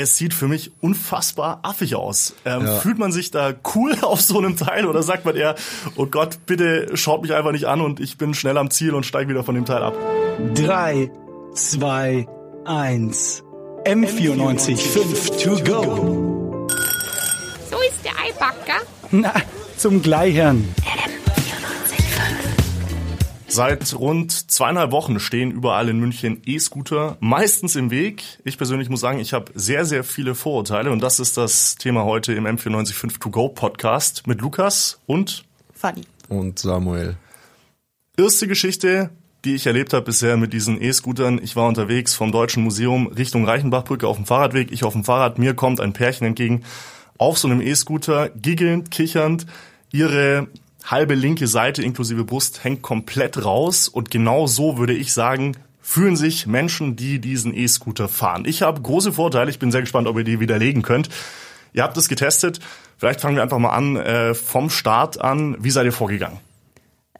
es sieht für mich unfassbar affig aus. Ähm, ja. Fühlt man sich da cool auf so einem Teil oder sagt man eher, oh Gott, bitte schaut mich einfach nicht an und ich bin schnell am Ziel und steige wieder von dem Teil ab? Drei, zwei, eins. M94 5 to go. So ist der Eibacker. Na, zum Gleichern. Seit rund zweieinhalb Wochen stehen überall in München E-Scooter, meistens im Weg. Ich persönlich muss sagen, ich habe sehr, sehr viele Vorurteile und das ist das Thema heute im M945 To Go Podcast mit Lukas und Fanny und Samuel. Erste Geschichte, die ich erlebt habe bisher mit diesen E-Scootern. Ich war unterwegs vom Deutschen Museum Richtung Reichenbachbrücke auf dem Fahrradweg. Ich auf dem Fahrrad, mir kommt ein Pärchen entgegen auf so einem E-Scooter, giggelnd, kichernd. Ihre halbe linke Seite inklusive Brust hängt komplett raus und genau so würde ich sagen, fühlen sich Menschen, die diesen E-Scooter fahren. Ich habe große Vorteile, ich bin sehr gespannt, ob ihr die widerlegen könnt. Ihr habt es getestet, vielleicht fangen wir einfach mal an äh, vom Start an. Wie seid ihr vorgegangen?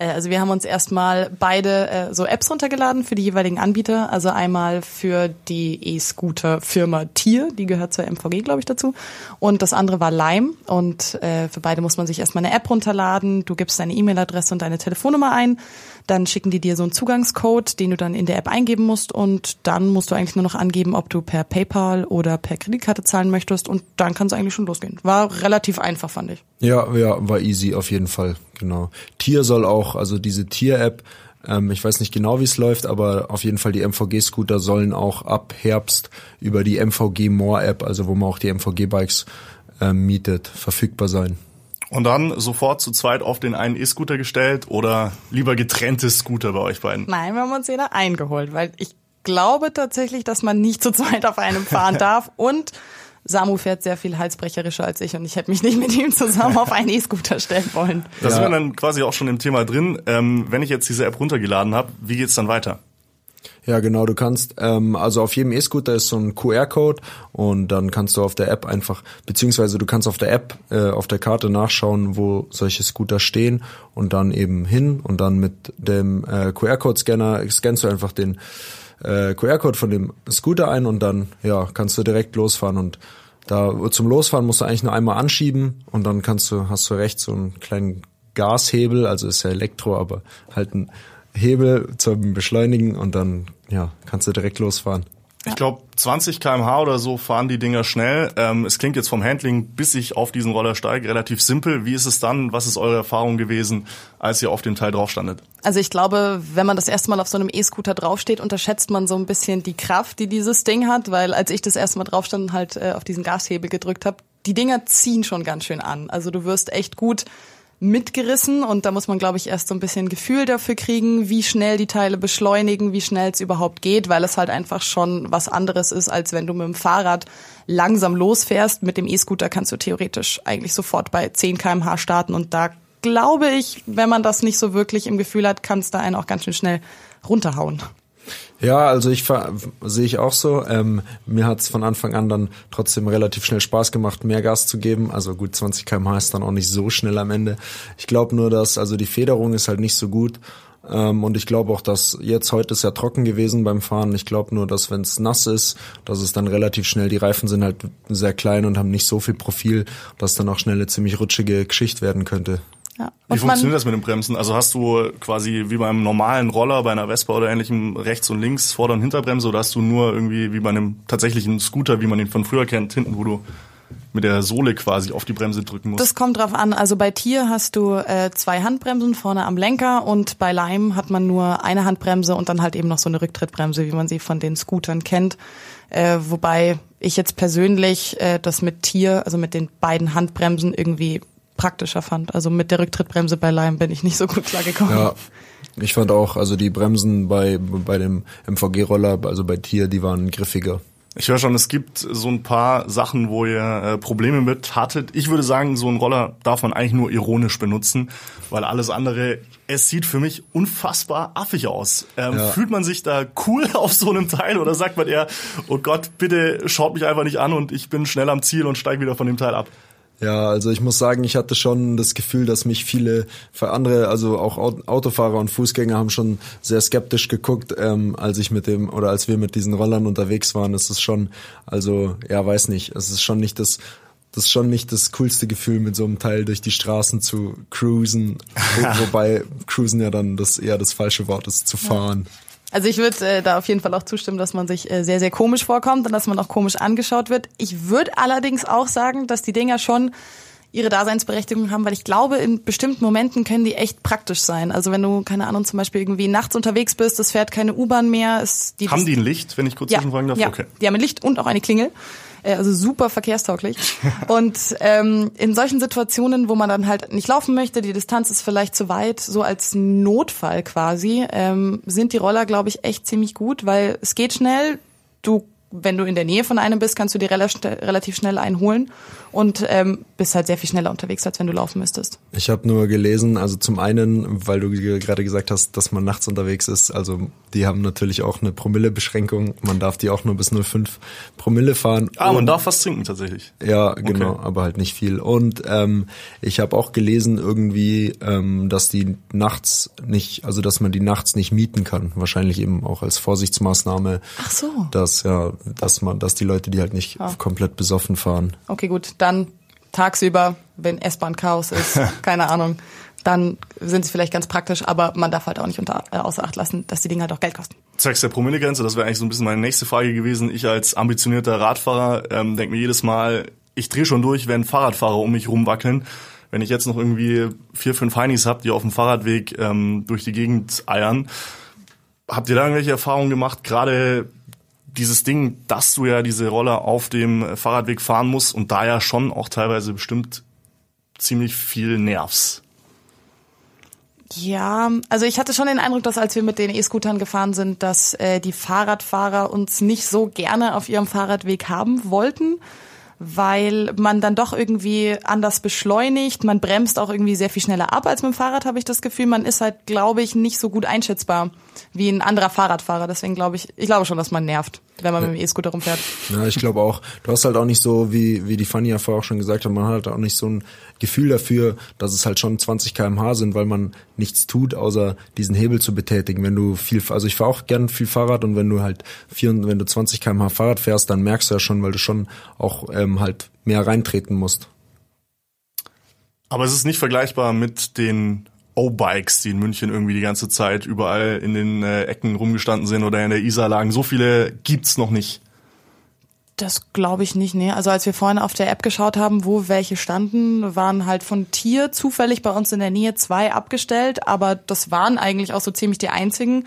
Äh, also wir haben uns erstmal beide äh, so Apps runtergeladen für die jeweiligen Anbieter. Also einmal für die E-Scooter-Firma Tier, die gehört zur MVG, glaube ich, dazu. Und das andere war Lime. Und äh, für beide muss man sich erstmal eine App runterladen. Du gibst deine E-Mail-Adresse und deine Telefonnummer ein. Dann schicken die dir so einen Zugangscode, den du dann in der App eingeben musst und dann musst du eigentlich nur noch angeben, ob du per PayPal oder per Kreditkarte zahlen möchtest und dann kann es eigentlich schon losgehen. War relativ einfach, fand ich. Ja, ja, war easy auf jeden Fall, genau. Tier soll auch, also diese Tier-App, ähm, ich weiß nicht genau, wie es läuft, aber auf jeden Fall die MVG-Scooter sollen auch ab Herbst über die MVG More-App, also wo man auch die MVG-Bikes ähm, mietet, verfügbar sein. Und dann sofort zu zweit auf den einen E-Scooter gestellt oder lieber getrennte Scooter bei euch beiden? Nein, wir haben uns jeder eingeholt, weil ich glaube tatsächlich, dass man nicht zu zweit auf einem fahren darf und Samu fährt sehr viel halsbrecherischer als ich und ich hätte mich nicht mit ihm zusammen auf einen E-Scooter stellen wollen. Da ja. sind wir dann quasi auch schon im Thema drin. Ähm, wenn ich jetzt diese App runtergeladen habe, wie geht's dann weiter? Ja, genau, du kannst, ähm, also auf jedem E-Scooter ist so ein QR-Code und dann kannst du auf der App einfach, beziehungsweise du kannst auf der App, äh, auf der Karte nachschauen, wo solche Scooter stehen und dann eben hin und dann mit dem äh, QR-Code-Scanner scannst du einfach den äh, QR-Code von dem Scooter ein und dann, ja, kannst du direkt losfahren und da zum Losfahren musst du eigentlich nur einmal anschieben und dann kannst du, hast du rechts so einen kleinen Gashebel, also ist ja Elektro, aber halt ein Hebel zum Beschleunigen und dann ja, kannst du direkt losfahren. Ich glaube, 20 kmh oder so fahren die Dinger schnell. Ähm, es klingt jetzt vom Handling, bis ich auf diesen Roller steige, relativ simpel. Wie ist es dann? Was ist eure Erfahrung gewesen, als ihr auf dem Teil draufstandet? Also ich glaube, wenn man das erste Mal auf so einem E-Scooter draufsteht, unterschätzt man so ein bisschen die Kraft, die dieses Ding hat, weil als ich das erste Mal draufstand und halt äh, auf diesen Gashebel gedrückt habe, die Dinger ziehen schon ganz schön an. Also du wirst echt gut mitgerissen und da muss man, glaube ich, erst so ein bisschen Gefühl dafür kriegen, wie schnell die Teile beschleunigen, wie schnell es überhaupt geht, weil es halt einfach schon was anderes ist, als wenn du mit dem Fahrrad langsam losfährst. Mit dem E-Scooter kannst du theoretisch eigentlich sofort bei 10 kmh starten und da glaube ich, wenn man das nicht so wirklich im Gefühl hat, kann es da einen auch ganz schön schnell runterhauen. Ja, also ich sehe ich auch so. Ähm, mir hat es von Anfang an dann trotzdem relativ schnell Spaß gemacht, mehr Gas zu geben. Also gut, 20 km/h ist dann auch nicht so schnell am Ende. Ich glaube nur, dass also die Federung ist halt nicht so gut. Ähm, und ich glaube auch, dass jetzt heute ist ja trocken gewesen beim Fahren. Ich glaube nur, dass wenn es nass ist, dass es dann relativ schnell, die Reifen sind halt sehr klein und haben nicht so viel Profil, dass dann auch schnell eine ziemlich rutschige Geschichte werden könnte. Ja. Wie funktioniert das mit dem Bremsen? Also hast du quasi wie beim normalen Roller, bei einer Vespa oder ähnlichem rechts und links Vorder- und Hinterbremse oder hast du nur irgendwie wie bei einem tatsächlichen Scooter, wie man ihn von früher kennt, hinten, wo du mit der Sohle quasi auf die Bremse drücken musst? Das kommt drauf an. Also bei Tier hast du äh, zwei Handbremsen vorne am Lenker und bei Lime hat man nur eine Handbremse und dann halt eben noch so eine Rücktrittbremse, wie man sie von den Scootern kennt. Äh, wobei ich jetzt persönlich äh, das mit Tier, also mit den beiden Handbremsen irgendwie praktischer fand. Also mit der Rücktrittbremse bei Lime bin ich nicht so gut klargekommen. Ja, ich fand auch, also die Bremsen bei, bei dem MVG-Roller, also bei Tier, die waren griffiger. Ich höre schon, es gibt so ein paar Sachen, wo ihr äh, Probleme mit hattet. Ich würde sagen, so einen Roller darf man eigentlich nur ironisch benutzen, weil alles andere, es sieht für mich unfassbar affig aus. Ähm, ja. Fühlt man sich da cool auf so einem Teil oder sagt man eher, oh Gott, bitte schaut mich einfach nicht an und ich bin schnell am Ziel und steige wieder von dem Teil ab? Ja, also ich muss sagen, ich hatte schon das Gefühl, dass mich viele für andere, also auch Au- Autofahrer und Fußgänger haben schon sehr skeptisch geguckt, ähm, als ich mit dem oder als wir mit diesen Rollern unterwegs waren. Es ist schon, also ja, weiß nicht, es ist schon nicht das das ist schon nicht das coolste Gefühl, mit so einem Teil durch die Straßen zu cruisen, wo, wobei cruisen ja dann das eher das falsche Wort ist, zu fahren. Also ich würde äh, da auf jeden Fall auch zustimmen, dass man sich äh, sehr, sehr komisch vorkommt und dass man auch komisch angeschaut wird. Ich würde allerdings auch sagen, dass die Dinger schon ihre Daseinsberechtigung haben, weil ich glaube, in bestimmten Momenten können die echt praktisch sein. Also wenn du, keine Ahnung, zum Beispiel irgendwie nachts unterwegs bist, es fährt keine U-Bahn mehr. Es, die, Haben die ein Licht, wenn ich kurz ja, zwischenfragen darf? ja, Okay. die haben ein Licht und auch eine Klingel. Äh, Also super verkehrstauglich. und ähm, in solchen Situationen, wo man dann halt nicht laufen möchte, die Distanz ist vielleicht zu weit, so als Notfall quasi, ähm, sind die Roller, glaube ich, echt ziemlich gut, weil es geht schnell. Du, wenn du in der Nähe von einem bist, kannst du dir rela- relativ schnell einholen und ähm, bist halt sehr viel schneller unterwegs, als wenn du laufen müsstest. Ich habe nur gelesen, also zum einen, weil du ge- gerade gesagt hast, dass man nachts unterwegs ist, also die haben natürlich auch eine Promillebeschränkung. Man darf die auch nur bis 0,5 Promille fahren. Ah, man Und- darf was trinken tatsächlich. Ja, genau, aber halt nicht viel. Und ähm, ich habe auch gelesen irgendwie, ähm, dass die nachts nicht, also dass man die nachts nicht mieten kann. Wahrscheinlich eben auch als Vorsichtsmaßnahme. Ach so. Dass ja, dass man, dass die Leute, die halt nicht komplett besoffen fahren. Okay, gut, dann tagsüber, wenn S-Bahn Chaos ist, keine Ahnung, dann sind sie vielleicht ganz praktisch, aber man darf halt auch nicht unter, äh, außer Acht lassen, dass die Dinge halt auch Geld kosten. Zwecks der Promillegrenze, das wäre eigentlich so ein bisschen meine nächste Frage gewesen. Ich als ambitionierter Radfahrer ähm, denke mir jedes Mal, ich drehe schon durch, wenn Fahrradfahrer um mich rumwackeln. Wenn ich jetzt noch irgendwie vier, fünf Heinis hab, die auf dem Fahrradweg ähm, durch die Gegend eiern, habt ihr da irgendwelche Erfahrungen gemacht? Gerade dieses Ding, dass du ja diese Roller auf dem Fahrradweg fahren musst und da ja schon auch teilweise bestimmt ziemlich viel nervst. Ja, also ich hatte schon den Eindruck, dass als wir mit den E-Scootern gefahren sind, dass äh, die Fahrradfahrer uns nicht so gerne auf ihrem Fahrradweg haben wollten, weil man dann doch irgendwie anders beschleunigt, man bremst auch irgendwie sehr viel schneller ab als mit dem Fahrrad, habe ich das Gefühl. Man ist halt, glaube ich, nicht so gut einschätzbar wie ein anderer Fahrradfahrer. Deswegen glaube ich, ich glaube schon, dass man nervt, wenn man mit dem E-Scooter rumfährt. Ja, ich glaube auch. Du hast halt auch nicht so, wie, wie die Fanny ja vorher auch schon gesagt hat, man hat auch nicht so ein Gefühl dafür, dass es halt schon 20 kmh sind, weil man nichts tut, außer diesen Hebel zu betätigen. Wenn du viel, also ich fahre auch gern viel Fahrrad und wenn du halt vier, wenn du 20 kmh Fahrrad fährst, dann merkst du ja schon, weil du schon auch ähm, halt mehr reintreten musst. Aber es ist nicht vergleichbar mit den O-Bikes, die in München irgendwie die ganze Zeit überall in den äh, Ecken rumgestanden sind oder in der Isar lagen. So viele gibt's noch nicht. Das glaube ich nicht, nee. Also als wir vorhin auf der App geschaut haben, wo welche standen, waren halt von Tier zufällig bei uns in der Nähe zwei abgestellt, aber das waren eigentlich auch so ziemlich die einzigen.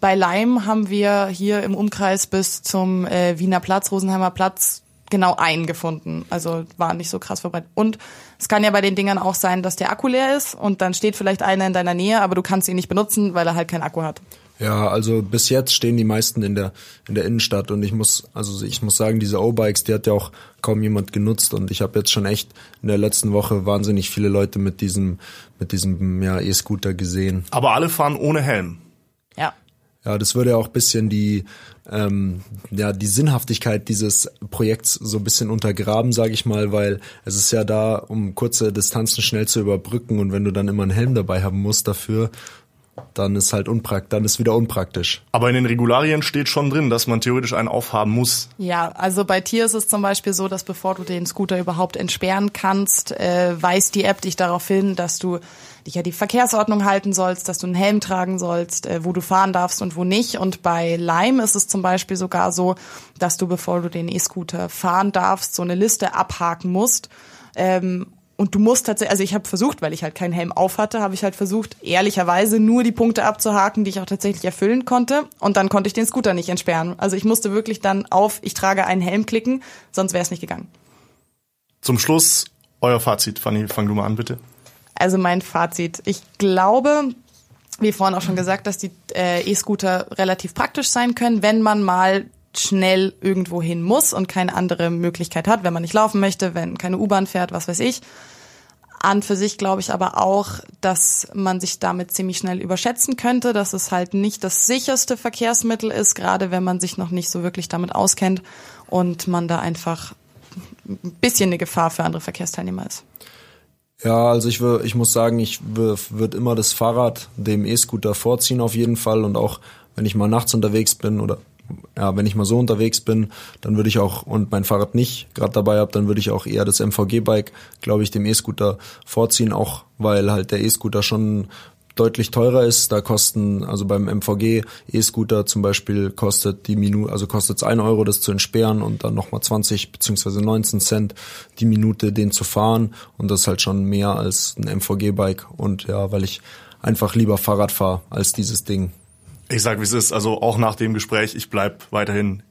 Bei Leim haben wir hier im Umkreis bis zum äh, Wiener Platz, Rosenheimer Platz, genau einen gefunden. Also war nicht so krass verbreitet. Und es kann ja bei den Dingern auch sein, dass der Akku leer ist und dann steht vielleicht einer in deiner Nähe, aber du kannst ihn nicht benutzen, weil er halt keinen Akku hat. Ja, also bis jetzt stehen die meisten in der in der Innenstadt und ich muss also ich muss sagen, diese O-Bikes, die hat ja auch kaum jemand genutzt und ich habe jetzt schon echt in der letzten Woche wahnsinnig viele Leute mit diesem mit diesem ja E-Scooter gesehen. Aber alle fahren ohne Helm. Ja. Ja, das würde ja auch bisschen die ähm, ja die Sinnhaftigkeit dieses Projekts so ein bisschen untergraben, sage ich mal, weil es ist ja da, um kurze Distanzen schnell zu überbrücken und wenn du dann immer einen Helm dabei haben musst dafür, dann ist halt unprakt, dann ist wieder unpraktisch. Aber in den Regularien steht schon drin, dass man theoretisch einen aufhaben muss. Ja, also bei Tier ist es zum Beispiel so, dass bevor du den Scooter überhaupt entsperren kannst, äh, weist die App dich darauf hin, dass du dich an die Verkehrsordnung halten sollst, dass du einen Helm tragen sollst, äh, wo du fahren darfst und wo nicht. Und bei Lime ist es zum Beispiel sogar so, dass du, bevor du den E-Scooter fahren darfst, so eine Liste abhaken musst. Ähm, und du musst tatsächlich, also ich habe versucht, weil ich halt keinen Helm auf hatte, habe ich halt versucht, ehrlicherweise nur die Punkte abzuhaken, die ich auch tatsächlich erfüllen konnte. Und dann konnte ich den Scooter nicht entsperren. Also ich musste wirklich dann auf, ich trage einen Helm klicken, sonst wäre es nicht gegangen. Zum Schluss euer Fazit. Fanny, fang du mal an, bitte. Also mein Fazit. Ich glaube, wie vorhin auch schon gesagt, dass die äh, E-Scooter relativ praktisch sein können, wenn man mal schnell irgendwo hin muss und keine andere Möglichkeit hat, wenn man nicht laufen möchte, wenn keine U-Bahn fährt, was weiß ich. An für sich glaube ich aber auch, dass man sich damit ziemlich schnell überschätzen könnte, dass es halt nicht das sicherste Verkehrsmittel ist, gerade wenn man sich noch nicht so wirklich damit auskennt und man da einfach ein bisschen eine Gefahr für andere Verkehrsteilnehmer ist. Ja, also ich, ich muss sagen, ich würde immer das Fahrrad dem E-Scooter vorziehen auf jeden Fall und auch wenn ich mal nachts unterwegs bin oder ja, wenn ich mal so unterwegs bin, dann würde ich auch und mein Fahrrad nicht gerade dabei habe, dann würde ich auch eher das MVG-Bike, glaube ich, dem E-Scooter vorziehen, auch weil halt der E-Scooter schon deutlich teurer ist. Da kosten, also beim MVG E-Scooter zum Beispiel kostet die Minute, also kostet es ein Euro, das zu entsperren und dann nochmal 20 beziehungsweise 19 Cent die Minute, den zu fahren. Und das ist halt schon mehr als ein MVG-Bike. Und ja, weil ich einfach lieber Fahrrad fahre als dieses Ding. Ich sag, wie es ist. Also auch nach dem Gespräch, ich bleib weiterhin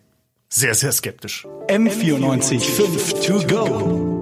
sehr, sehr skeptisch. M94 5 to go.